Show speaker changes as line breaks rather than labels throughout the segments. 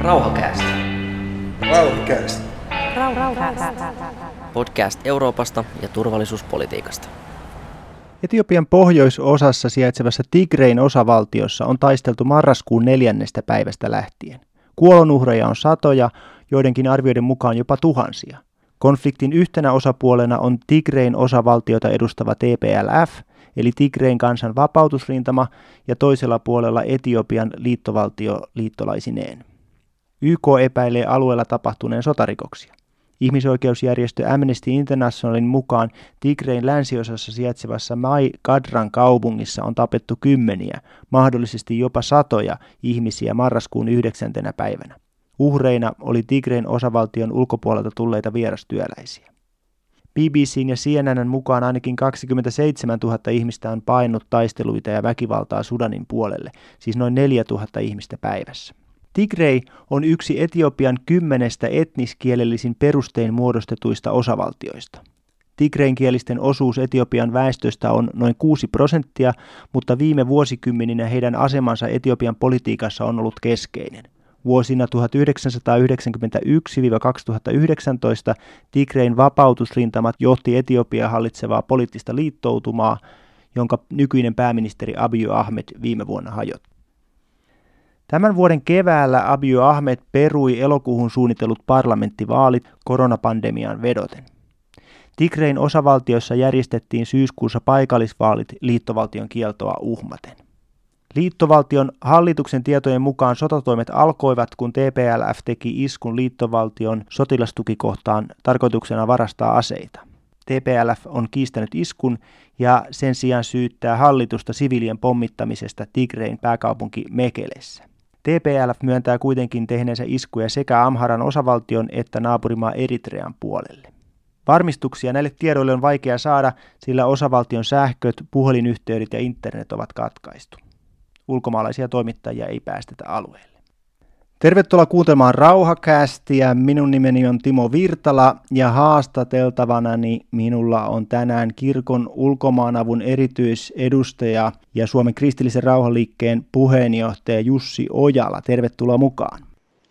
Rauhakäästä.
Rauhakäästä.
Podcast Euroopasta ja turvallisuuspolitiikasta.
Etiopian pohjoisosassa sijaitsevassa Tigrein osavaltiossa on taisteltu marraskuun neljännestä päivästä lähtien. Kuolonuhreja on satoja, joidenkin arvioiden mukaan jopa tuhansia. Konfliktin yhtenä osapuolena on Tigrein osavaltiota edustava TPLF, eli Tigrein kansan vapautusrintama, ja toisella puolella Etiopian liittovaltio liittolaisineen. YK epäilee alueella tapahtuneen sotarikoksia. Ihmisoikeusjärjestö Amnesty Internationalin mukaan Tigrein länsiosassa sijaitsevassa Mai Kadran kaupungissa on tapettu kymmeniä, mahdollisesti jopa satoja ihmisiä marraskuun yhdeksäntenä päivänä. Uhreina oli Tigrein osavaltion ulkopuolelta tulleita vierastyöläisiä. BBCn ja CNNn mukaan ainakin 27 000 ihmistä on painut taisteluita ja väkivaltaa Sudanin puolelle, siis noin 4 000 ihmistä päivässä. Tigrei on yksi Etiopian kymmenestä etniskielellisin perustein muodostetuista osavaltioista. Tigreinkielisten osuus Etiopian väestöstä on noin 6 prosenttia, mutta viime vuosikymmeninä heidän asemansa Etiopian politiikassa on ollut keskeinen. Vuosina 1991-2019 Tigrein vapautusrintamat johti Etiopia hallitsevaa poliittista liittoutumaa, jonka nykyinen pääministeri Abiy Ahmed viime vuonna hajotti. Tämän vuoden keväällä Abiy Ahmed perui elokuuhun suunnitellut parlamenttivaalit koronapandemiaan vedoten. Tigrein osavaltiossa järjestettiin syyskuussa paikallisvaalit liittovaltion kieltoa uhmaten. Liittovaltion hallituksen tietojen mukaan sotatoimet alkoivat, kun TPLF teki iskun liittovaltion sotilastukikohtaan tarkoituksena varastaa aseita. TPLF on kiistänyt iskun ja sen sijaan syyttää hallitusta sivilien pommittamisesta Tigrein pääkaupunki Mekelessä. TPLF myöntää kuitenkin tehneensä iskuja sekä Amharan osavaltion että naapurimaa Eritrean puolelle. Varmistuksia näille tiedoille on vaikea saada, sillä osavaltion sähköt, puhelinyhteydet ja internet ovat katkaistu. Ulkomaalaisia toimittajia ei päästetä alueelle. Tervetuloa kuuntelemaan Rauhakästiä. Minun nimeni on Timo Virtala ja haastateltavanani minulla on tänään kirkon ulkomaanavun erityisedustaja ja Suomen kristillisen rauhanliikkeen puheenjohtaja Jussi Ojala. Tervetuloa mukaan.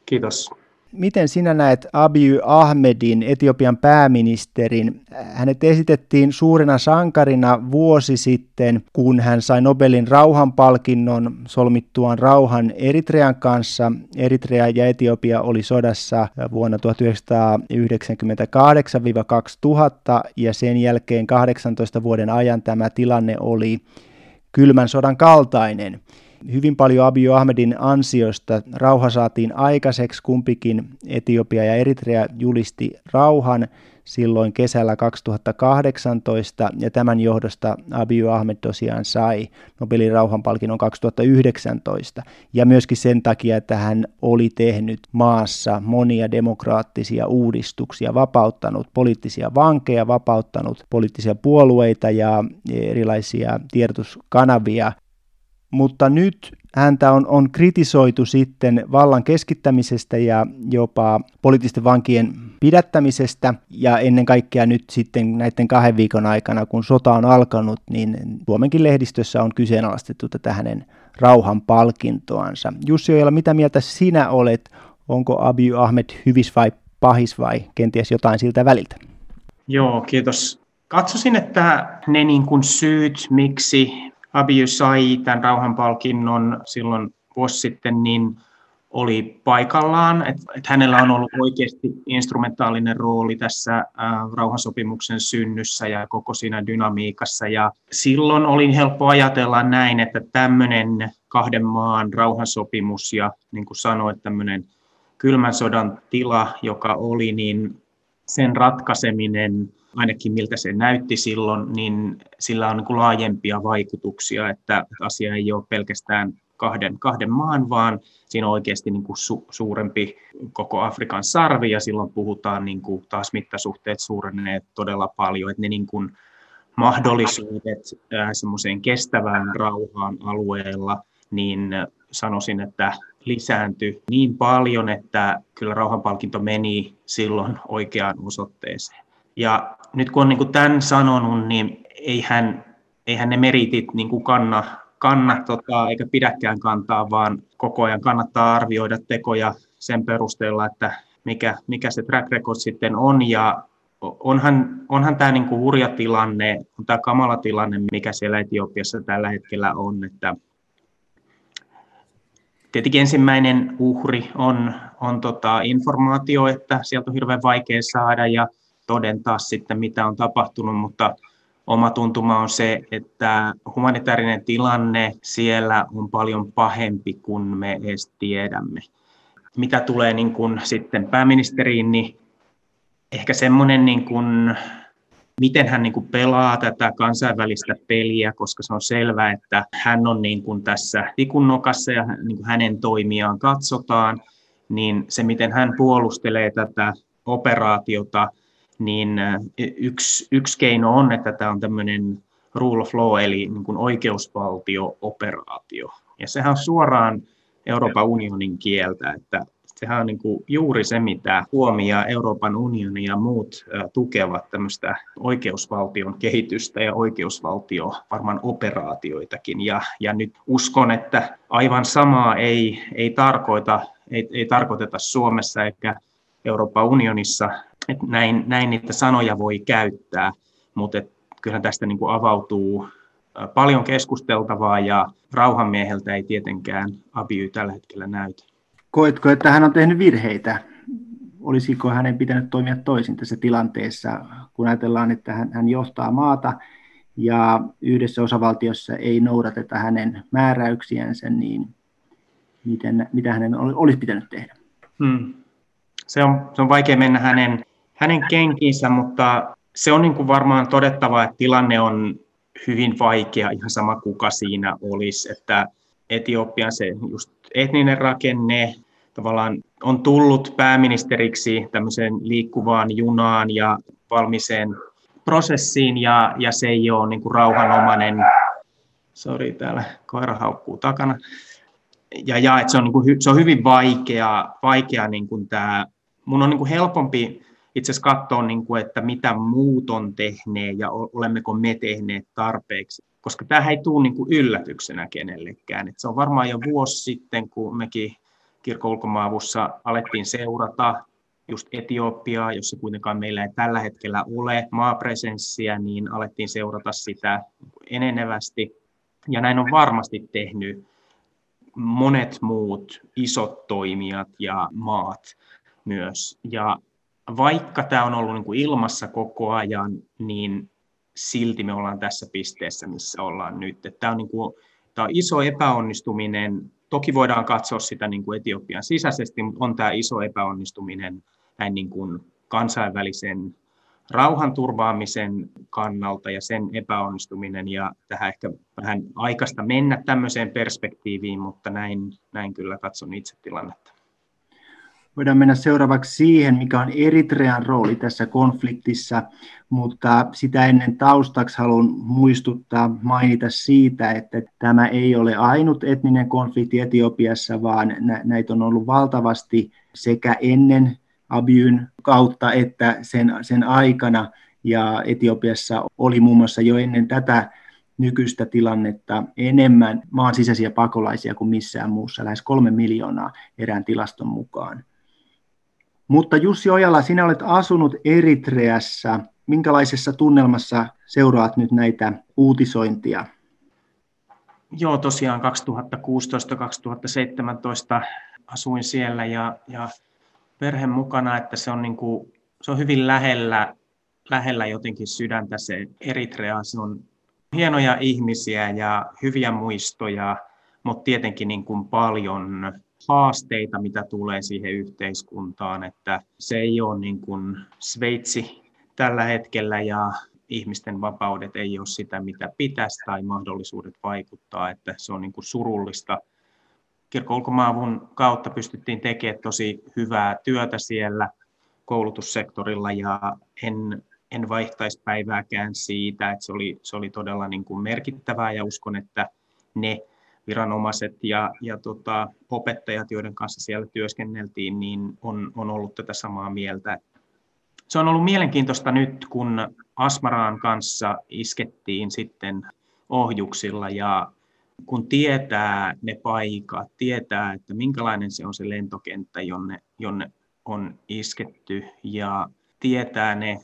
Kiitos.
Miten sinä näet Abiy Ahmedin, Etiopian pääministerin? Hänet esitettiin suurena sankarina vuosi sitten, kun hän sai Nobelin rauhanpalkinnon solmittuaan rauhan Eritrean kanssa. Eritrea ja Etiopia oli sodassa vuonna 1998-2000 ja sen jälkeen 18 vuoden ajan tämä tilanne oli kylmän sodan kaltainen hyvin paljon Abiy Ahmedin ansiosta. Rauha saatiin aikaiseksi, kumpikin Etiopia ja Eritrea julisti rauhan silloin kesällä 2018 ja tämän johdosta Abiy Ahmed tosiaan sai Nobelin rauhanpalkinnon 2019 ja myöskin sen takia, että hän oli tehnyt maassa monia demokraattisia uudistuksia, vapauttanut poliittisia vankeja, vapauttanut poliittisia puolueita ja erilaisia tiedotuskanavia mutta nyt häntä on, on kritisoitu sitten vallan keskittämisestä ja jopa poliittisten vankien pidättämisestä ja ennen kaikkea nyt sitten näiden kahden viikon aikana, kun sota on alkanut, niin Suomenkin lehdistössä on kyseenalaistettu tätä hänen rauhan palkintoansa. Jussi Ojala, mitä mieltä sinä olet? Onko Abiy Ahmed hyvis vai pahis vai kenties jotain siltä väliltä?
Joo, kiitos. Katsosin, että ne niin kuin syyt, miksi Abiy sai tämän rauhanpalkinnon silloin vuosi sitten, niin oli paikallaan, että et hänellä on ollut oikeasti instrumentaalinen rooli tässä ä, rauhansopimuksen synnyssä ja koko siinä dynamiikassa. Ja silloin oli helppo ajatella näin, että tämmöinen kahden maan rauhansopimus ja niin kuin sanoit, tämmöinen kylmän sodan tila, joka oli, niin sen ratkaiseminen ainakin miltä se näytti silloin, niin sillä on niin laajempia vaikutuksia, että asia ei ole pelkästään kahden, kahden maan, vaan siinä on oikeasti niin kuin su, suurempi koko Afrikan sarvi, ja silloin puhutaan niin kuin taas mittasuhteet suureneet todella paljon, että ne niin kuin mahdollisuudet semmoiseen kestävään rauhaan alueella, niin sanoisin, että lisääntyi niin paljon, että kyllä rauhanpalkinto meni silloin oikeaan osoitteeseen. Ja nyt kun on niin kuin tämän sanonut, niin eihän, eihän ne meritit niin kuin kanna kanna tota, eikä pidäkään kantaa, vaan koko ajan kannattaa arvioida tekoja sen perusteella, että mikä, mikä se track record sitten on. Ja onhan, onhan tämä niin kuin hurja tilanne, on tämä kamala tilanne, mikä siellä Etiopiassa tällä hetkellä on, että Tietenkin ensimmäinen uhri on, on tota informaatio, että sieltä on hirveän vaikea saada ja todentaa sitten, mitä on tapahtunut, mutta oma tuntuma on se, että humanitaarinen tilanne siellä on paljon pahempi kuin me edes tiedämme. Mitä tulee niin kuin sitten pääministeriin, niin ehkä semmoinen niin kuin miten hän niin kuin pelaa tätä kansainvälistä peliä, koska se on selvää, että hän on niin kuin tässä tikunnokassa ja niin kuin hänen toimiaan katsotaan, niin se, miten hän puolustelee tätä operaatiota, niin yksi, yksi keino on, että tämä on tämmöinen rule of law, eli niin kuin oikeusvaltio-operaatio. Ja sehän on suoraan Euroopan unionin kieltä, että sehän on niin kuin juuri se, mitä Suomi ja Euroopan unioni ja muut tukevat tämmöistä oikeusvaltion kehitystä ja oikeusvaltio varmaan operaatioitakin. Ja, ja nyt uskon, että aivan samaa ei, ei, tarkoita, ei, ei tarkoiteta Suomessa eikä Euroopan unionissa, että näin, näin niitä sanoja voi käyttää, mutta et kyllähän tästä niin kuin avautuu paljon keskusteltavaa ja rauhanmieheltä ei tietenkään Abiy tällä hetkellä näytä.
Koetko, että hän on tehnyt virheitä? Olisiko hänen pitänyt toimia toisin tässä tilanteessa, kun ajatellaan, että hän, hän johtaa maata ja yhdessä osavaltiossa ei noudateta hänen määräyksiänsä, niin miten, mitä hänen olisi pitänyt tehdä? Hmm.
Se, on, se on vaikea mennä hänen, hänen kenkiinsä, mutta se on niin kuin varmaan todettava, että tilanne on hyvin vaikea, ihan sama kuka siinä olisi, että Etiopian se just etninen rakenne, tavallaan on tullut pääministeriksi tämmöiseen liikkuvaan junaan ja valmiseen prosessiin ja, ja se ei ole niin kuin rauhanomainen, sori täällä koira haukkuu takana, ja, ja että se on, niin kuin, se on hyvin vaikea, vaikea niin kuin tämä, mun on niin kuin helpompi itse asiassa katsoa, niin kuin, että mitä muut on tehneet ja olemmeko me tehneet tarpeeksi koska tämä ei tule niin kuin yllätyksenä kenellekään. Et se on varmaan jo vuosi sitten, kun mekin kirkon ulkomaavussa alettiin seurata just Etiopiaa, jossa kuitenkaan meillä ei tällä hetkellä ole maapresenssiä, niin alettiin seurata sitä enenevästi. Ja näin on varmasti tehnyt monet muut isot toimijat ja maat myös. Ja vaikka tämä on ollut niin kuin ilmassa koko ajan, niin silti me ollaan tässä pisteessä, missä ollaan nyt. Tämä on, niin kuin, tämä on iso epäonnistuminen. Toki voidaan katsoa sitä niin kuin Etiopian sisäisesti, mutta on tämä iso epäonnistuminen näin niin kuin kansainvälisen rauhanturvaamisen kannalta ja sen epäonnistuminen ja tähän ehkä vähän aikaista mennä tämmöiseen perspektiiviin, mutta näin, näin kyllä katson itse tilannetta.
Voidaan mennä seuraavaksi siihen, mikä on Eritrean rooli tässä konfliktissa, mutta sitä ennen taustaksi haluan muistuttaa, mainita siitä, että tämä ei ole ainut etninen konflikti Etiopiassa, vaan näitä on ollut valtavasti sekä ennen Abyn kautta että sen, sen aikana. Ja Etiopiassa oli muun muassa jo ennen tätä nykyistä tilannetta enemmän maan sisäisiä pakolaisia kuin missään muussa, lähes kolme miljoonaa erään tilaston mukaan. Mutta Jussi Ojala, sinä olet asunut Eritreassa. Minkälaisessa tunnelmassa seuraat nyt näitä uutisointia?
Joo, tosiaan 2016-2017 asuin siellä ja, ja perhe mukana, että se on, niin kuin, se on hyvin lähellä, lähellä jotenkin sydäntä se Eritrea. Se on hienoja ihmisiä ja hyviä muistoja, mutta tietenkin niin kuin paljon haasteita, mitä tulee siihen yhteiskuntaan, että se ei ole niin kuin Sveitsi tällä hetkellä ja ihmisten vapaudet ei ole sitä, mitä pitäisi tai mahdollisuudet vaikuttaa, että se on niin kuin surullista. Kirkko-ulkomaavun kautta pystyttiin tekemään tosi hyvää työtä siellä koulutussektorilla ja en, en vaihtaisi päivääkään siitä, että se oli, se oli todella niin kuin merkittävää ja uskon, että ne viranomaiset ja, ja tota, opettajat, joiden kanssa siellä työskenneltiin, niin on, on ollut tätä samaa mieltä. Se on ollut mielenkiintoista nyt, kun Asmaraan kanssa iskettiin sitten ohjuksilla ja kun tietää ne paikat, tietää, että minkälainen se on se lentokenttä, jonne, jonne on isketty ja tietää ne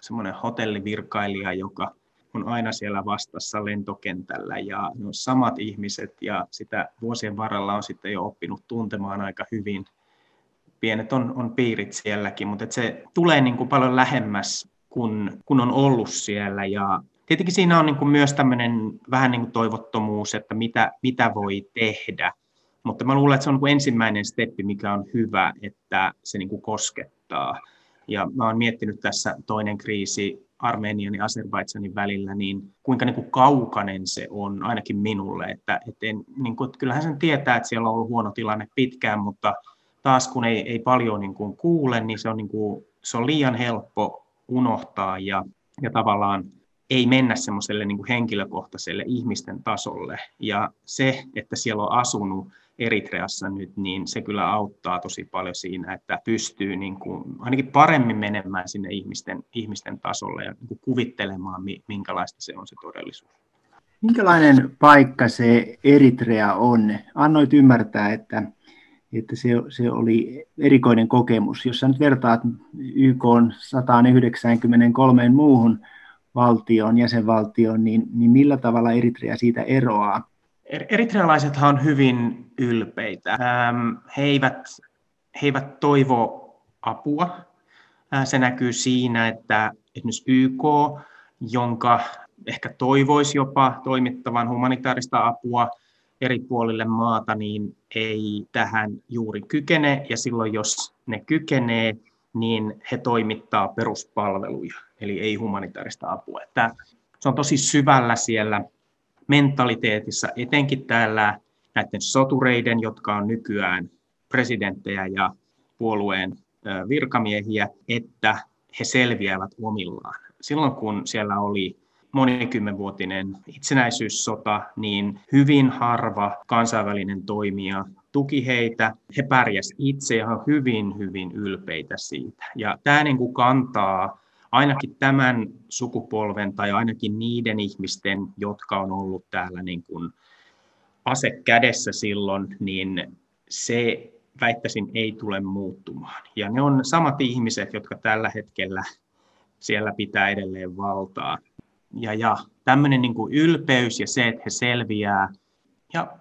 semmoinen hotellivirkailija, joka on aina siellä vastassa lentokentällä ja ne on samat ihmiset ja sitä vuosien varrella on sitten jo oppinut tuntemaan aika hyvin. Pienet on, on piirit sielläkin, mutta se tulee niin kuin paljon lähemmäs, kun, kun on ollut siellä ja tietenkin siinä on niin kuin myös tämmöinen vähän niin kuin toivottomuus, että mitä, mitä voi tehdä, mutta mä luulen, että se on niin ensimmäinen steppi, mikä on hyvä, että se niin kuin koskettaa. Ja mä oon miettinyt tässä toinen kriisi Armenian ja Azerbaidsanin välillä, niin kuinka niin kuin kaukainen se on, ainakin minulle. Että, et en, niin kuin, että kyllähän sen tietää, että siellä on ollut huono tilanne pitkään, mutta taas kun ei, ei paljon niin kuin kuule, niin se on, niin kuin, se on liian helppo unohtaa ja, ja tavallaan ei mennä semmoiselle niin henkilökohtaiselle ihmisten tasolle. Ja se, että siellä on asunut Eritreassa nyt, niin se kyllä auttaa tosi paljon siinä, että pystyy niin kuin ainakin paremmin menemään sinne ihmisten, ihmisten tasolle ja niin kuin kuvittelemaan, minkälaista se on se todellisuus.
Minkälainen paikka se Eritrea on? Annoit ymmärtää, että, että se, se oli erikoinen kokemus. Jos sä nyt vertaat YK 193 muuhun valtioon, jäsenvaltioon, niin, niin millä tavalla Eritrea siitä eroaa?
Er-, eritrealaisethan on hyvin ylpeitä. He eivät, he eivät toivo apua. Se näkyy siinä, että esimerkiksi YK, jonka ehkä toivoisi jopa toimittavan humanitaarista apua eri puolille maata, niin ei tähän juuri kykene. Ja silloin, jos ne kykenee, niin he toimittaa peruspalveluja, eli ei humanitaarista apua. Että se on tosi syvällä siellä mentaliteetissa, etenkin täällä näiden sotureiden, jotka on nykyään presidenttejä ja puolueen virkamiehiä, että he selviävät omillaan. Silloin kun siellä oli monikymmenvuotinen itsenäisyyssota, niin hyvin harva kansainvälinen toimija tuki heitä. He pärjäsivät itse ja ovat hyvin, hyvin ylpeitä siitä. Ja tämä niin kuin kantaa ainakin tämän sukupolven tai ainakin niiden ihmisten, jotka on ollut täällä niin kuin ase kädessä silloin, niin se väittäisin ei tule muuttumaan. Ja ne on samat ihmiset, jotka tällä hetkellä siellä pitää edelleen valtaa. Ja, ja tämmöinen niin kuin ylpeys ja se, että he selviää. Ja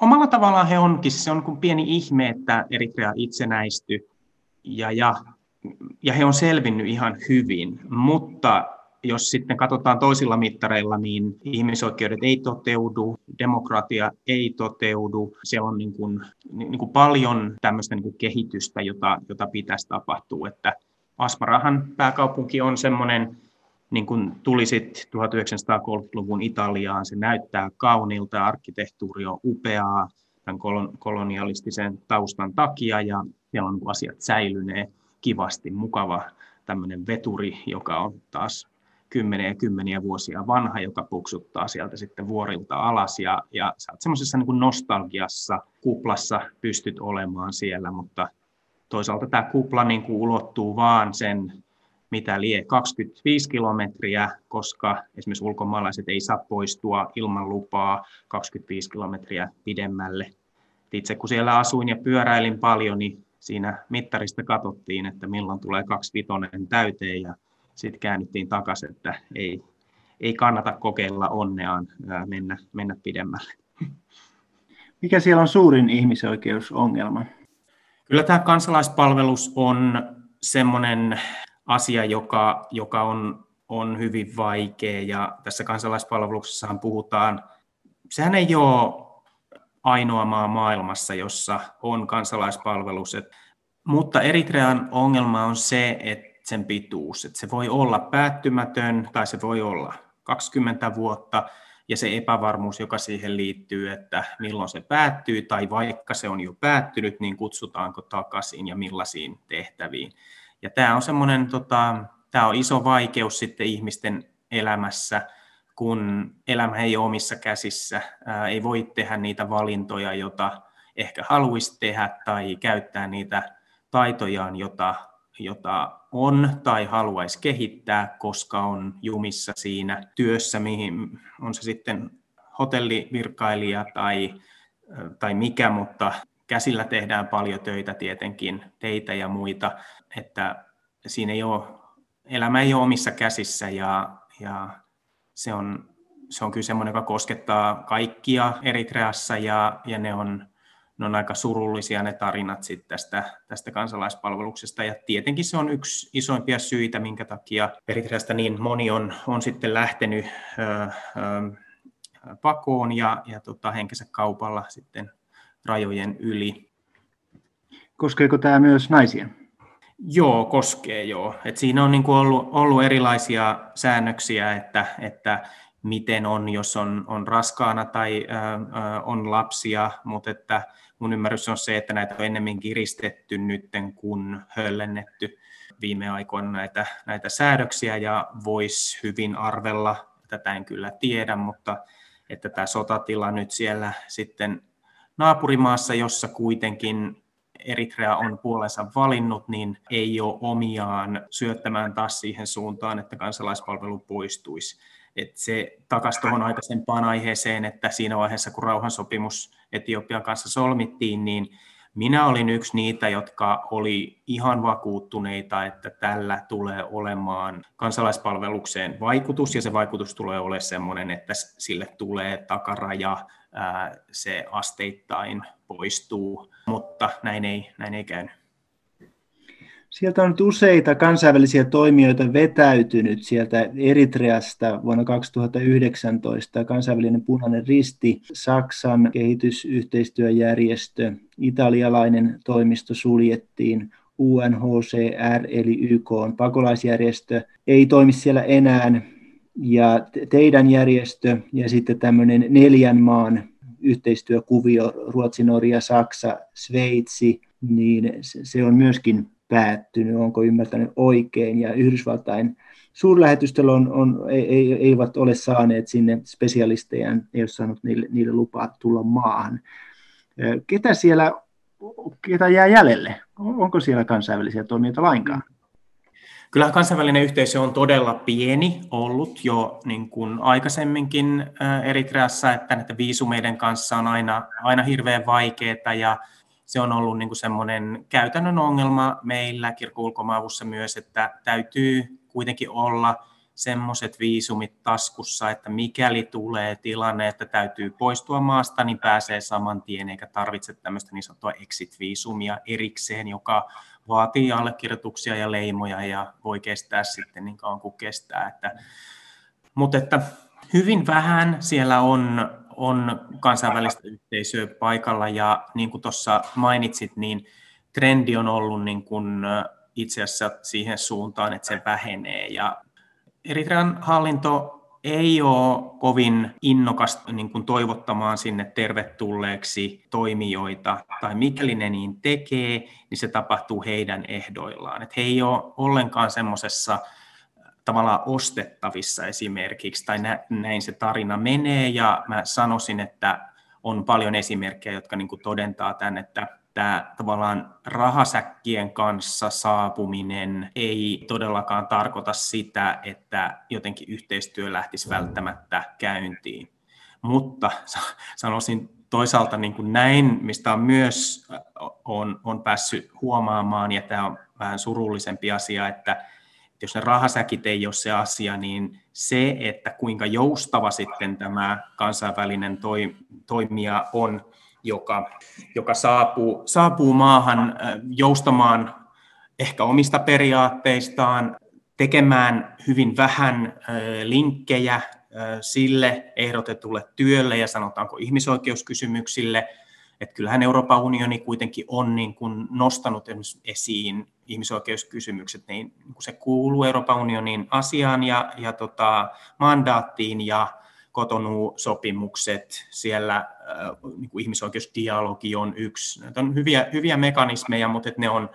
omalla tavallaan he onkin, se on kuin pieni ihme, että Eritrea itsenäistyi. Ja, ja ja he on selvinnyt ihan hyvin, mutta jos sitten katsotaan toisilla mittareilla, niin ihmisoikeudet ei toteudu, demokratia ei toteudu, siellä on niin kuin, niin kuin paljon tämmöistä niin kuin kehitystä, jota, jota pitäisi tapahtua, että Asmarahan pääkaupunki on semmoinen, niin kuin tuli sitten 1930-luvun Italiaan, se näyttää kauniilta, arkkitehtuuri on upeaa tämän kolonialistisen taustan takia ja siellä on niin asiat säilyneet kivasti mukava tämmöinen veturi, joka on taas kymmeniä ja kymmeniä vuosia vanha, joka puksuttaa sieltä sitten vuorilta alas ja, ja sä oot semmoisessa niin nostalgiassa, kuplassa pystyt olemaan siellä, mutta toisaalta tämä kupla niin kuin ulottuu vaan sen, mitä lie 25 kilometriä, koska esimerkiksi ulkomaalaiset ei saa poistua ilman lupaa 25 kilometriä pidemmälle. Itse kun siellä asuin ja pyöräilin paljon, niin siinä mittarista katsottiin, että milloin tulee kaksi vitonen täyteen ja sitten käännyttiin takaisin, että ei, ei kannata kokeilla onneaan mennä, mennä pidemmälle.
Mikä siellä on suurin ihmisoikeusongelma?
Kyllä tämä kansalaispalvelus on semmoinen asia, joka, joka on, on hyvin vaikea ja tässä kansalaispalveluksessahan puhutaan, sehän ei ole ainoa maa maailmassa, jossa on kansalaispalvelus. Mutta Eritrean ongelma on se, että sen pituus, että se voi olla päättymätön tai se voi olla 20 vuotta ja se epävarmuus, joka siihen liittyy, että milloin se päättyy tai vaikka se on jo päättynyt, niin kutsutaanko takaisin ja millaisiin tehtäviin. Ja tämä on semmoinen, tota, tämä on iso vaikeus sitten ihmisten elämässä, kun elämä ei ole omissa käsissä, ää, ei voi tehdä niitä valintoja, joita ehkä haluaisi tehdä tai käyttää niitä taitojaan, jota, jota on tai haluaisi kehittää, koska on jumissa siinä työssä, mihin on se sitten hotellivirkailija tai, tai mikä, mutta käsillä tehdään paljon töitä tietenkin, teitä ja muita, että siinä ei ole, elämä ei ole omissa käsissä ja, ja se, on, se on kyllä semmoinen, joka koskettaa kaikkia Eritreassa ja, ja ne on, ne on aika surullisia ne tarinat sit tästä, tästä kansalaispalveluksesta. Ja tietenkin se on yksi isoimpia syitä, minkä takia Eritreasta niin moni on, on sitten lähtenyt ö, ö, pakoon ja, ja tota, henkensä kaupalla sitten rajojen yli.
Koskeeko tämä myös naisia?
Joo, koskee joo. Et siinä on niin kuin ollut, ollut erilaisia säännöksiä, että, että miten on, jos on, on raskaana tai ö, on lapsia, mutta että mun ymmärrys on se, että näitä on ennemmin kiristetty nytten kuin höllennetty viime aikoina näitä, näitä säädöksiä ja voisi hyvin arvella, tätä en kyllä tiedä, mutta että tämä sotatila nyt siellä sitten naapurimaassa, jossa kuitenkin Eritrea on puolensa valinnut, niin ei ole omiaan syöttämään taas siihen suuntaan, että kansalaispalvelu poistuisi. Et se takaisin tuohon aikaisempaan aiheeseen, että siinä vaiheessa, kun rauhansopimus Etiopian kanssa solmittiin, niin minä olin yksi niitä, jotka oli ihan vakuuttuneita, että tällä tulee olemaan kansalaispalvelukseen vaikutus, ja se vaikutus tulee olemaan sellainen, että sille tulee takaraja, se asteittain poistuu, mutta näin ei, näin ei käynyt.
Sieltä on nyt useita kansainvälisiä toimijoita vetäytynyt sieltä Eritreasta vuonna 2019. Kansainvälinen punainen risti, Saksan kehitysyhteistyöjärjestö, italialainen toimisto suljettiin, UNHCR eli YK on pakolaisjärjestö ei toimi siellä enää ja teidän järjestö ja sitten tämmöinen neljän maan yhteistyökuvio Ruotsi, Norja, Saksa, Sveitsi, niin se on myöskin päättynyt, onko ymmärtänyt oikein, ja Yhdysvaltain suurlähetystöllä on, on, ei, eivät ole saaneet sinne spesialisteja, ei ole saanut niille, niille lupaa tulla maahan. Ketä siellä, ketä jää jäljelle? Onko siellä kansainvälisiä toimijoita lainkaan?
Kyllä kansainvälinen yhteisö on todella pieni ollut jo niin kuin aikaisemminkin Eritreassa, että näiden viisumeiden kanssa on aina, aina hirveän vaikeaa ja se on ollut niin kuin semmoinen käytännön ongelma meillä kirkko myös, että täytyy kuitenkin olla semmoiset viisumit taskussa, että mikäli tulee tilanne, että täytyy poistua maasta, niin pääsee saman tien, eikä tarvitse tämmöistä niin sanottua exit-viisumia erikseen, joka vaatii allekirjoituksia ja leimoja ja voi kestää sitten niin kauan kuin kestää. Että, mutta että hyvin vähän siellä on on kansainvälistä yhteisöä paikalla ja niin kuin tuossa mainitsit, niin trendi on ollut niin kuin itse asiassa siihen suuntaan, että se vähenee ja Eritrean hallinto ei ole kovin innokas niin kuin toivottamaan sinne tervetulleeksi toimijoita, tai mikäli ne niin tekee, niin se tapahtuu heidän ehdoillaan. Et he ei ole ollenkaan semmoisessa tavallaan ostettavissa esimerkiksi, tai näin se tarina menee, ja mä sanoisin, että on paljon esimerkkejä, jotka niin kuin todentaa tämän, että tämä tavallaan rahasäkkien kanssa saapuminen ei todellakaan tarkoita sitä, että jotenkin yhteistyö lähtisi välttämättä käyntiin. Mutta sanoisin toisaalta niin kuin näin, mistä on myös on, on päässyt huomaamaan, ja tämä on vähän surullisempi asia, että jos ne rahasäkit ei ole se asia, niin se, että kuinka joustava sitten tämä kansainvälinen toi, toimija on, joka, joka saapuu, saapuu maahan joustamaan ehkä omista periaatteistaan, tekemään hyvin vähän linkkejä sille ehdotetulle työlle ja sanotaanko ihmisoikeuskysymyksille – että kyllähän Euroopan unioni kuitenkin on niin kuin nostanut esiin ihmisoikeuskysymykset, niin, niin se kuuluu Euroopan unionin asiaan ja, ja tota, mandaattiin ja kotonu-sopimukset, siellä äh, niin kuin ihmisoikeusdialogi on yksi. Ne on hyviä, hyviä mekanismeja, mutta ne on,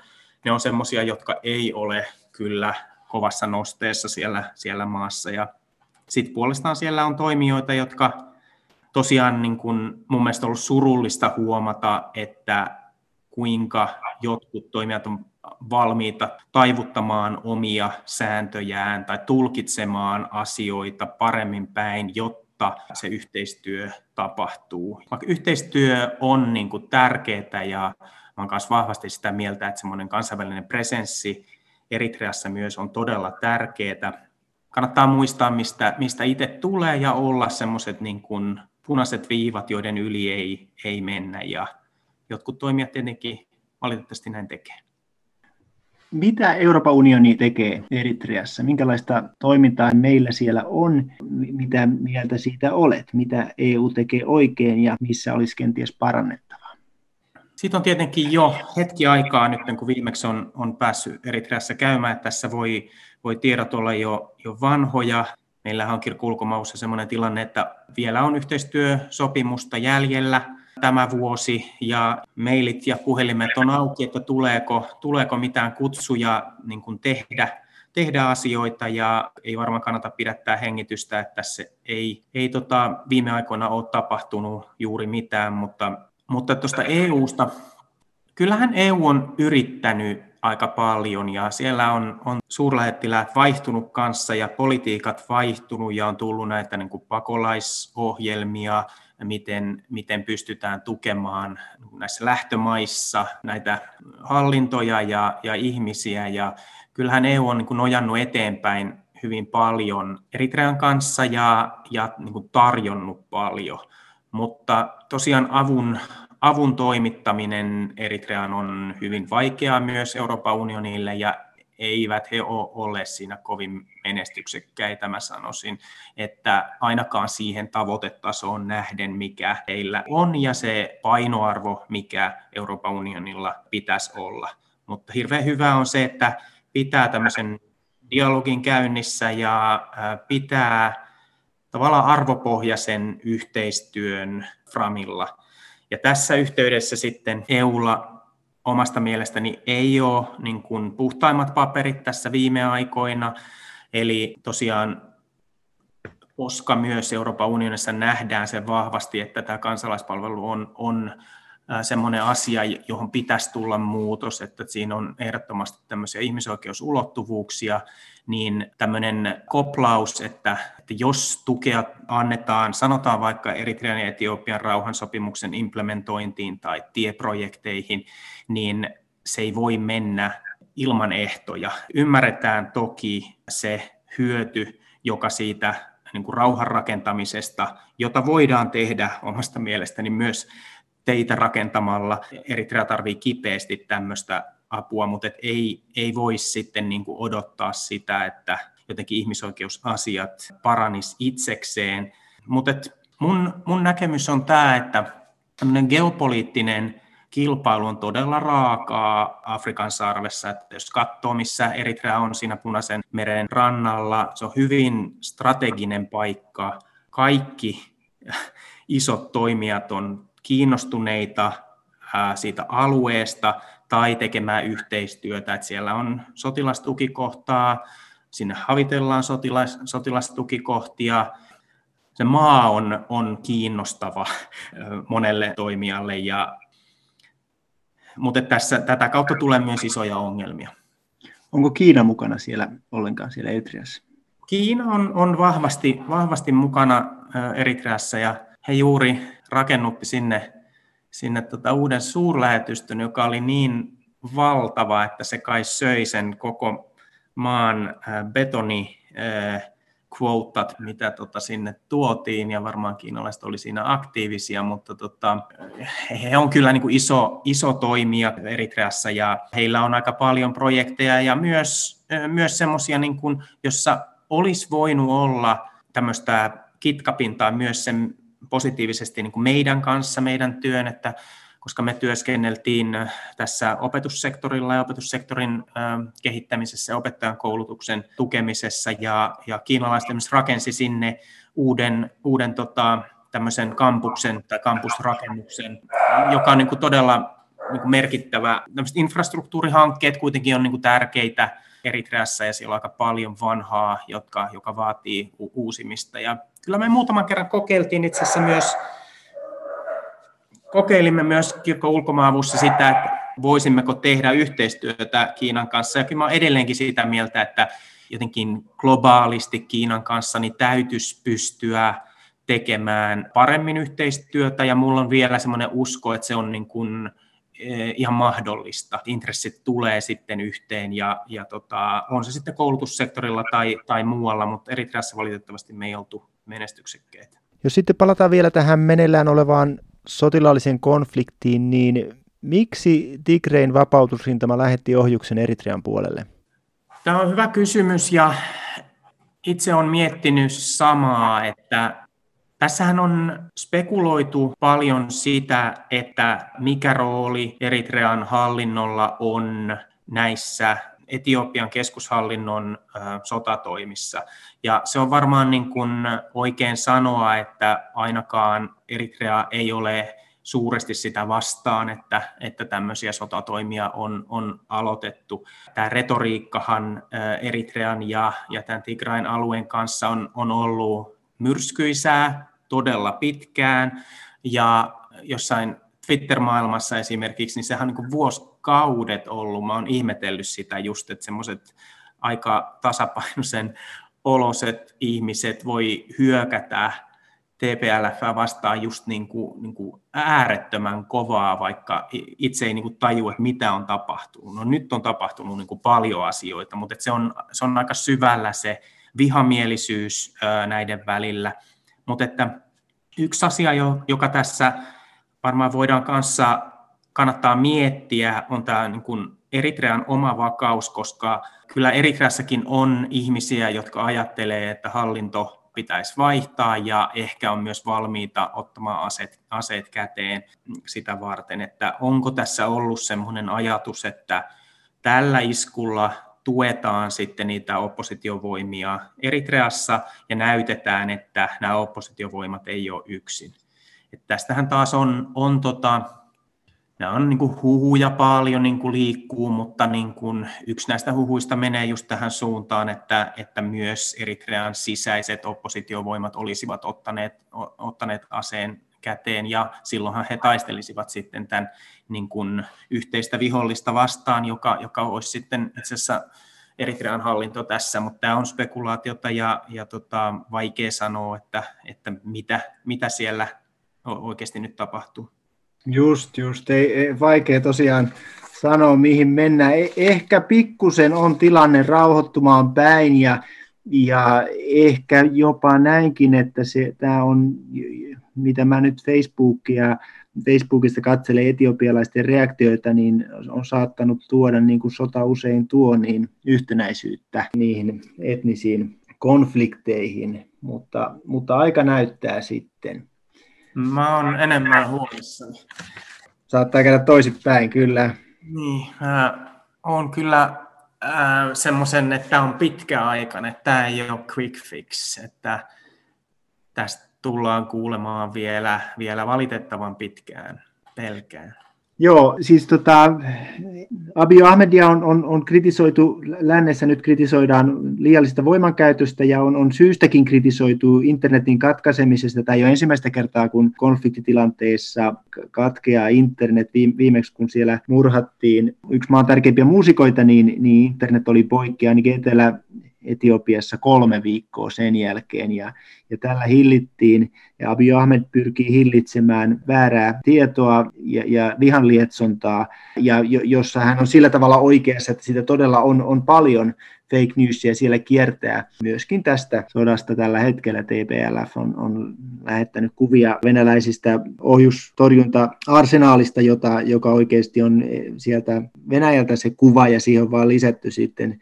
ne on semmoisia, jotka ei ole kyllä kovassa nosteessa siellä, siellä maassa. Ja sitten puolestaan siellä on toimijoita, jotka tosiaan niin kuin mun mielestä ollut surullista huomata, että kuinka jotkut toimijat on valmiita taivuttamaan omia sääntöjään tai tulkitsemaan asioita paremmin päin, jotta jotta se yhteistyö tapahtuu. Vaikka yhteistyö on niin kuin tärkeää ja olen myös vahvasti sitä mieltä, että semmoinen kansainvälinen presenssi Eritreassa myös on todella tärkeää. Kannattaa muistaa, mistä, mistä itse tulee ja olla semmoiset niin kuin punaiset viivat, joiden yli ei, ei mennä. Ja jotkut toimijat tietenkin valitettavasti näin tekee.
Mitä Euroopan unioni tekee Eritreassa? Minkälaista toimintaa meillä siellä on? Mitä mieltä siitä olet? Mitä EU tekee oikein ja missä olisi kenties parannettavaa?
Siitä on tietenkin jo hetki aikaa nyt, kun viimeksi on, on päässyt Eritreassa käymään, että tässä voi, voi tiedot olla jo, jo vanhoja. Meillähän on kirkkulkomaussa sellainen tilanne, että vielä on yhteistyösopimusta jäljellä, tämä vuosi ja mailit ja puhelimet on auki, että tuleeko, tuleeko mitään kutsuja niin kuin tehdä, tehdä asioita ja ei varmaan kannata pidättää hengitystä, että se ei, ei tota, viime aikoina ole tapahtunut juuri mitään, mutta, mutta tuosta EUsta, kyllähän EU on yrittänyt aika paljon ja siellä on, on suurlähettiläät vaihtunut kanssa ja politiikat vaihtunut ja on tullut näitä niin kuin pakolaisohjelmia, miten, miten pystytään tukemaan näissä lähtömaissa näitä hallintoja ja, ja ihmisiä. Ja kyllähän EU on niin nojannut eteenpäin hyvin paljon Eritrean kanssa ja, ja niin tarjonnut paljon. Mutta tosiaan avun, avun toimittaminen Eritreaan on hyvin vaikeaa myös Euroopan unionille ja eivät he ole siinä kovin menestyksekkäitä, mä sanoisin, että ainakaan siihen tavoitetasoon nähden, mikä heillä on ja se painoarvo, mikä Euroopan unionilla pitäisi olla. Mutta hirveän hyvä on se, että pitää tämmöisen dialogin käynnissä ja pitää tavallaan arvopohjaisen yhteistyön framilla. Ja tässä yhteydessä sitten EUlla omasta mielestäni ei ole niin kuin puhtaimmat paperit tässä viime aikoina. Eli tosiaan, koska myös Euroopan unionissa nähdään se vahvasti, että tämä kansalaispalvelu on, on semmoinen asia, johon pitäisi tulla muutos, että siinä on ehdottomasti tämmöisiä ihmisoikeusulottuvuuksia, niin tämmöinen koplaus, että, että jos tukea annetaan, sanotaan vaikka Eritrean ja Etiopian rauhansopimuksen implementointiin tai tieprojekteihin, niin se ei voi mennä ilman ehtoja. Ymmärretään toki se hyöty, joka siitä niin kuin rauhan rakentamisesta, jota voidaan tehdä omasta mielestäni myös teitä rakentamalla. Eritrea tarvii kipeästi tämmöistä apua, mutta et ei, ei voi sitten niin kuin odottaa sitä, että jotenkin ihmisoikeusasiat paranis itsekseen. Mutta mun, mun näkemys on tämä, että tämmöinen geopoliittinen kilpailu on todella raakaa Afrikan sarvessa. Että jos katsoo, missä Eritrea on siinä Punaisen meren rannalla, se on hyvin strateginen paikka. Kaikki isot toimijat on kiinnostuneita siitä alueesta tai tekemään yhteistyötä. Että siellä on sotilastukikohtaa, sinne havitellaan sotilas, sotilastukikohtia. Se maa on, on kiinnostava monelle toimijalle, ja, mutta tässä, tätä kautta tulee myös isoja ongelmia.
Onko Kiina mukana siellä ollenkaan siellä Eritreassa?
Kiina on, on vahvasti, vahvasti mukana Eritreassa ja he juuri rakennutti sinne, sinne tota uuden suurlähetystön, joka oli niin valtava, että se kai söi sen koko maan äh, betoni äh, quotat, mitä tota sinne tuotiin, ja varmaan kiinalaiset oli siinä aktiivisia, mutta tota, he on kyllä niin kuin iso, iso toimija Eritreassa, ja heillä on aika paljon projekteja, ja myös, äh, myös semmoisia, niin jossa olisi voinut olla tämmöistä kitkapintaa myös sen positiivisesti niin kuin meidän kanssa, meidän työn, että koska me työskenneltiin tässä opetussektorilla ja opetussektorin kehittämisessä ja opettajan koulutuksen tukemisessa ja, ja kiinalaiset rakensi sinne uuden, uuden tota, tämmöisen kampuksen tai kampusrakennuksen, joka on niin kuin todella niin kuin merkittävä. Tämmöiset infrastruktuurihankkeet kuitenkin on niin kuin tärkeitä Eritreassa ja siellä on aika paljon vanhaa, jotka, joka vaatii uusimista. Ja kyllä me muutaman kerran kokeiltiin itse asiassa myös, kokeilimme myös kirkko ulkomaavussa sitä, että voisimmeko tehdä yhteistyötä Kiinan kanssa. Ja mä olen edelleenkin sitä mieltä, että jotenkin globaalisti Kiinan kanssa niin täytyisi pystyä tekemään paremmin yhteistyötä ja mulla on vielä semmoinen usko, että se on niin kuin ihan mahdollista. Intressit tulee sitten yhteen ja, ja tota, on se sitten koulutussektorilla tai, tai muualla, mutta Eritreassa valitettavasti me ei oltu menestyksekkeitä.
Jos sitten palataan vielä tähän meneillään olevaan sotilaalliseen konfliktiin, niin miksi Tigrein vapautusrintama lähetti ohjuksen Eritrean puolelle?
Tämä on hyvä kysymys ja itse olen miettinyt samaa, että Tässähän on spekuloitu paljon sitä, että mikä rooli Eritrean hallinnolla on näissä Etiopian keskushallinnon sotatoimissa. Ja se on varmaan niin kuin oikein sanoa, että ainakaan Eritrea ei ole suuresti sitä vastaan, että, että tämmöisiä sotatoimia on, on aloitettu. Tämä retoriikkahan Eritrean ja, ja tämän Tigrain alueen kanssa on, on ollut myrskyisää todella pitkään, ja jossain Twitter-maailmassa esimerkiksi, niin sehän on niin vuosikaudet ollut. Mä oon ihmetellyt sitä just, että semmoiset aika tasapainoisen oloset ihmiset voi hyökätä TPLF vastaan just niin kuin, niin kuin äärettömän kovaa, vaikka itse ei niin kuin tajua, että mitä on tapahtunut. No nyt on tapahtunut niin kuin paljon asioita, mutta se on, se on aika syvällä se vihamielisyys näiden välillä. Mutta että yksi asia, joka tässä varmaan voidaan kanssa kannattaa miettiä, on tämä niin kuin Eritrean oma vakaus, koska kyllä Eritreassakin on ihmisiä, jotka ajattelee, että hallinto pitäisi vaihtaa ja ehkä on myös valmiita ottamaan aseet, aseet käteen sitä varten, että onko tässä ollut sellainen ajatus, että tällä iskulla tuetaan sitten niitä oppositiovoimia Eritreassa ja näytetään, että nämä oppositiovoimat ei ole yksin. Että tästähän taas on, on tota, nämä on niin kuin huhuja paljon niin kuin liikkuu, mutta niin kuin yksi näistä huhuista menee just tähän suuntaan, että, että myös Eritrean sisäiset oppositiovoimat olisivat ottaneet, ottaneet aseen käteen ja silloinhan he taistelisivat sitten tämän niin kuin yhteistä vihollista vastaan, joka, joka olisi sitten itse asiassa Eritrean hallinto tässä, mutta tämä on spekulaatiota ja, ja tota, vaikea sanoa, että, että mitä, mitä siellä oikeasti nyt tapahtuu.
Just, just. Ei, ei, vaikea tosiaan sanoa, mihin mennään. E, ehkä pikkusen on tilanne rauhoittumaan päin ja, ja ehkä jopa näinkin, että se, tämä on, mitä mä nyt Facebookia Facebookista katselee etiopialaisten reaktioita, niin on saattanut tuoda, niin kuin sota usein tuo, niin yhtenäisyyttä niihin etnisiin konflikteihin, mutta, mutta aika näyttää sitten.
Mä oon enemmän huolissani.
Saattaa käydä toisinpäin, kyllä.
Niin, mä oon kyllä äh, semmoisen, että tämä on pitkä aikana, että tämä ei ole quick fix, että tästä tullaan kuulemaan vielä, vielä valitettavan pitkään, pelkään.
Joo, siis tota, Abiy Ahmedia on, on, on kritisoitu, lännessä nyt kritisoidaan liiallisesta voimankäytöstä ja on, on syystäkin kritisoitu internetin katkaisemisesta. Tai jo ensimmäistä kertaa, kun konfliktitilanteessa katkeaa internet viimeksi, kun siellä murhattiin yksi maan tärkeimpiä muusikoita, niin, niin internet oli poikki ainakin Etelä, Etiopiassa kolme viikkoa sen jälkeen ja, ja tällä hillittiin ja Abiy Ahmed pyrkii hillitsemään väärää tietoa ja, ja vihanlietsontaa ja jo, jossa hän on sillä tavalla oikeassa, että sitä todella on, on paljon fake newsia siellä kiertää. Myöskin tästä sodasta tällä hetkellä TPLF on, on lähettänyt kuvia venäläisistä ohjustorjunta-arsenaalista, jota, joka oikeasti on sieltä Venäjältä se kuva ja siihen on vaan lisätty sitten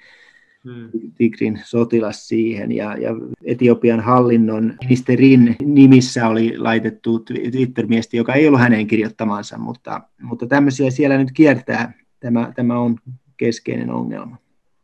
Hmm. Tigrin sotilas siihen ja, ja Etiopian hallinnon ministerin nimissä oli laitettu Twitter-miesti, joka ei ollut hänen kirjoittamansa, mutta, mutta tämmöisiä siellä nyt kiertää. Tämä, tämä on keskeinen ongelma.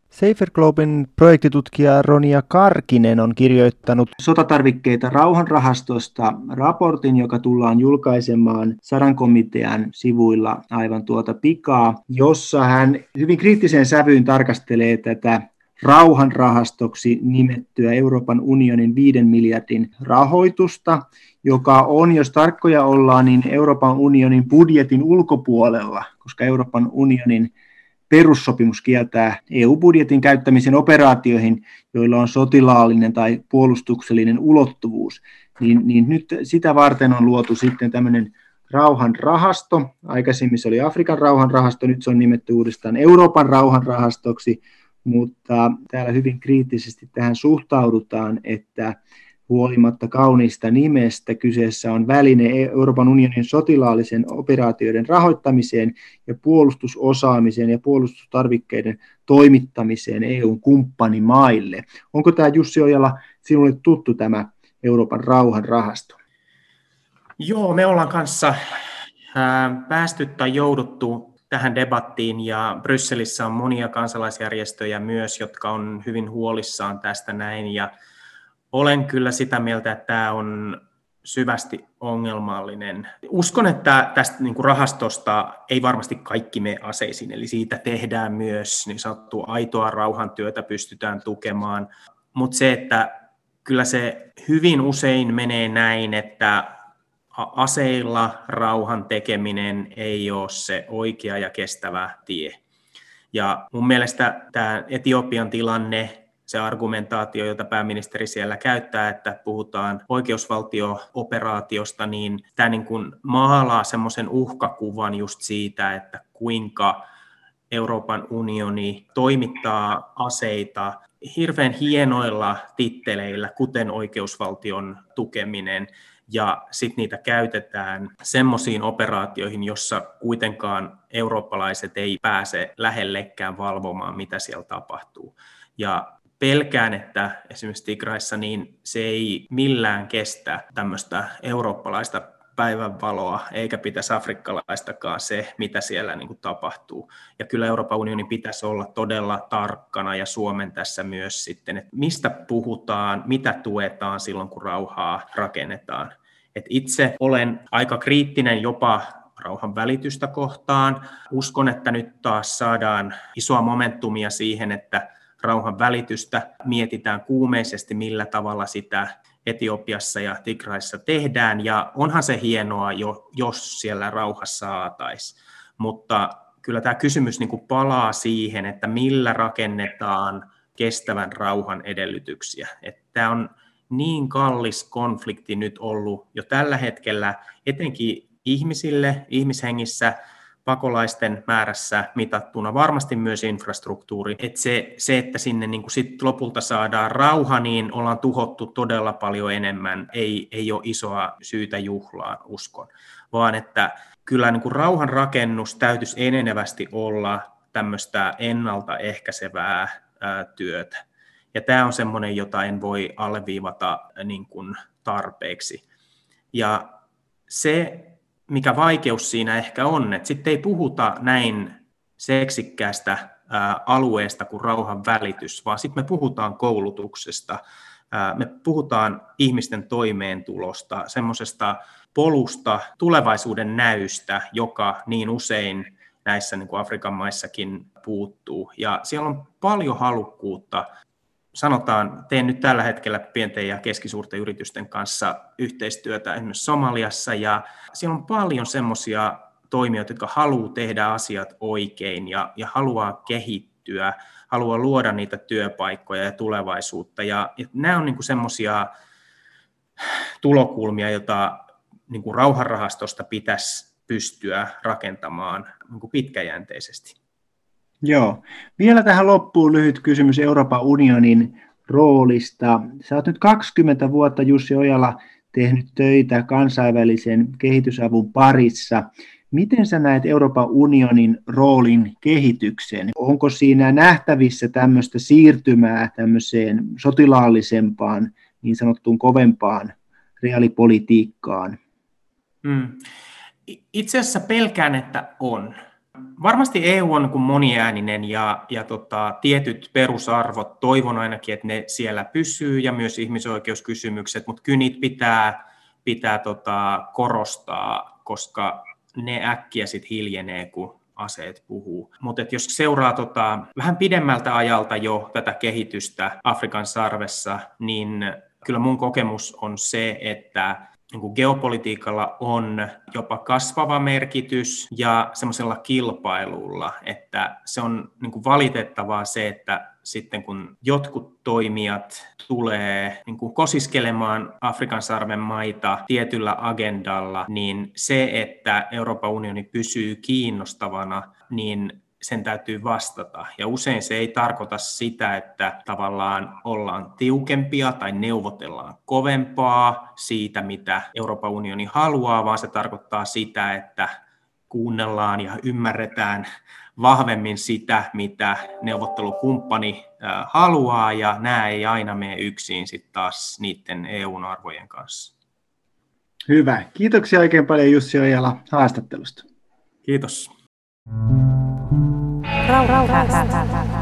Safer Globen projektitutkija Ronia Karkinen on kirjoittanut sotatarvikkeita rauhanrahastosta raportin, joka tullaan julkaisemaan sadan komitean sivuilla aivan tuota pikaa, jossa hän hyvin kriittiseen sävyyn tarkastelee tätä rauhanrahastoksi nimettyä Euroopan unionin 5 miljardin rahoitusta, joka on, jos tarkkoja ollaan, niin Euroopan unionin budjetin ulkopuolella, koska Euroopan unionin perussopimus kieltää EU-budjetin käyttämisen operaatioihin, joilla on sotilaallinen tai puolustuksellinen ulottuvuus. niin, niin nyt sitä varten on luotu sitten tämmöinen rauhanrahasto. Aikaisemmin se oli Afrikan rauhanrahasto, nyt se on nimetty uudestaan Euroopan rauhanrahastoksi, mutta täällä hyvin kriittisesti tähän suhtaudutaan, että huolimatta kauniista nimestä kyseessä on väline Euroopan unionin sotilaallisen operaatioiden rahoittamiseen ja puolustusosaamiseen ja puolustustarvikkeiden toimittamiseen EUn kumppanimaille. Onko tämä Jussi Ojala sinulle tuttu tämä Euroopan rauhanrahasto?
Joo, me ollaan kanssa päästy tai jouduttu tähän debattiin ja Brysselissä on monia kansalaisjärjestöjä myös, jotka on hyvin huolissaan tästä näin ja olen kyllä sitä mieltä, että tämä on syvästi ongelmallinen. Uskon, että tästä niin kuin rahastosta ei varmasti kaikki me aseisiin, eli siitä tehdään myös niin sanottua aitoa rauhantyötä, pystytään tukemaan, mutta se, että kyllä se hyvin usein menee näin, että aseilla rauhan tekeminen ei ole se oikea ja kestävä tie. Ja mun mielestä tämä Etiopian tilanne, se argumentaatio, jota pääministeri siellä käyttää, että puhutaan oikeusvaltio-operaatiosta, niin tämä niin kuin maalaa semmoisen uhkakuvan just siitä, että kuinka Euroopan unioni toimittaa aseita hirveän hienoilla titteleillä, kuten oikeusvaltion tukeminen, ja sitten niitä käytetään semmoisiin operaatioihin, jossa kuitenkaan eurooppalaiset ei pääse lähellekään valvomaan, mitä siellä tapahtuu. Ja pelkään, että esimerkiksi Tigraissa niin se ei millään kestä tämmöistä eurooppalaista päivänvaloa, eikä pitäisi afrikkalaistakaan se, mitä siellä niin kuin tapahtuu. Ja kyllä Euroopan unionin pitäisi olla todella tarkkana ja Suomen tässä myös sitten, että mistä puhutaan, mitä tuetaan silloin, kun rauhaa rakennetaan. Et itse olen aika kriittinen jopa rauhan välitystä kohtaan. Uskon, että nyt taas saadaan isoa momentumia siihen, että rauhan välitystä mietitään kuumeisesti, millä tavalla sitä Etiopiassa ja Tigraissa tehdään, ja onhan se hienoa, jo, jos siellä rauhassa saataisiin. Mutta kyllä tämä kysymys niin kuin palaa siihen, että millä rakennetaan kestävän rauhan edellytyksiä. Että tämä on niin kallis konflikti nyt ollut jo tällä hetkellä, etenkin ihmisille, ihmishengissä, pakolaisten määrässä mitattuna, varmasti myös infrastruktuuri. että se, se, että sinne niin kuin sit lopulta saadaan rauha, niin ollaan tuhottu todella paljon enemmän, ei, ei ole isoa syytä juhlaan, uskon, vaan että kyllä niin kuin rauhan rakennus täytyisi enenevästi olla tämmöistä ennaltaehkäisevää ää, työtä. Ja tämä on semmoinen, jota en voi alleviivata niin kuin tarpeeksi. Ja se, mikä vaikeus siinä ehkä on, että sitten ei puhuta näin seksikkäästä alueesta kuin rauhan välitys, vaan sitten me puhutaan koulutuksesta, me puhutaan ihmisten toimeentulosta, semmoisesta polusta, tulevaisuuden näystä, joka niin usein näissä niin kuin Afrikan maissakin puuttuu. Ja siellä on paljon halukkuutta sanotaan, teen nyt tällä hetkellä pienten ja keskisuurten yritysten kanssa yhteistyötä esimerkiksi Somaliassa, ja siellä on paljon semmoisia toimijoita, jotka haluaa tehdä asiat oikein ja, ja haluaa kehittyä, haluaa luoda niitä työpaikkoja ja tulevaisuutta. Ja, ja nämä on niin semmoisia tulokulmia, joita niin kuin rauhanrahastosta pitäisi pystyä rakentamaan niin kuin pitkäjänteisesti.
Joo. Vielä tähän loppuun lyhyt kysymys Euroopan unionin roolista. Sä oot nyt 20 vuotta Jussi Ojala tehnyt töitä kansainvälisen kehitysavun parissa. Miten sä näet Euroopan unionin roolin kehityksen? Onko siinä nähtävissä tämmöistä siirtymää tämmöiseen sotilaallisempaan, niin sanottuun kovempaan reaalipolitiikkaan?
Hmm. Itse asiassa pelkään, että on. Varmasti EU on kuin moniääninen ja, ja tota, tietyt perusarvot, toivon ainakin, että ne siellä pysyy ja myös ihmisoikeuskysymykset, mutta kyllä niitä pitää, pitää tota, korostaa, koska ne äkkiä sitten hiljenee, kun aseet puhuu. Mutta jos seuraa tota, vähän pidemmältä ajalta jo tätä kehitystä Afrikan sarvessa, niin kyllä mun kokemus on se, että niin kuin geopolitiikalla on jopa kasvava merkitys ja semmoisella kilpailulla, että se on niin kuin valitettavaa se, että sitten kun jotkut toimijat tulee niin kuin kosiskelemaan Afrikan sarven maita tietyllä agendalla, niin se, että Euroopan unioni pysyy kiinnostavana, niin sen täytyy vastata. Ja usein se ei tarkoita sitä, että tavallaan ollaan tiukempia tai neuvotellaan kovempaa siitä, mitä Euroopan unioni haluaa, vaan se tarkoittaa sitä, että kuunnellaan ja ymmärretään vahvemmin sitä, mitä neuvottelukumppani haluaa, ja nämä ei aina mene yksin sitten taas niiden EU-arvojen kanssa.
Hyvä. Kiitoksia oikein paljon Jussi Ojala haastattelusta.
Kiitos.
เล่าเล่า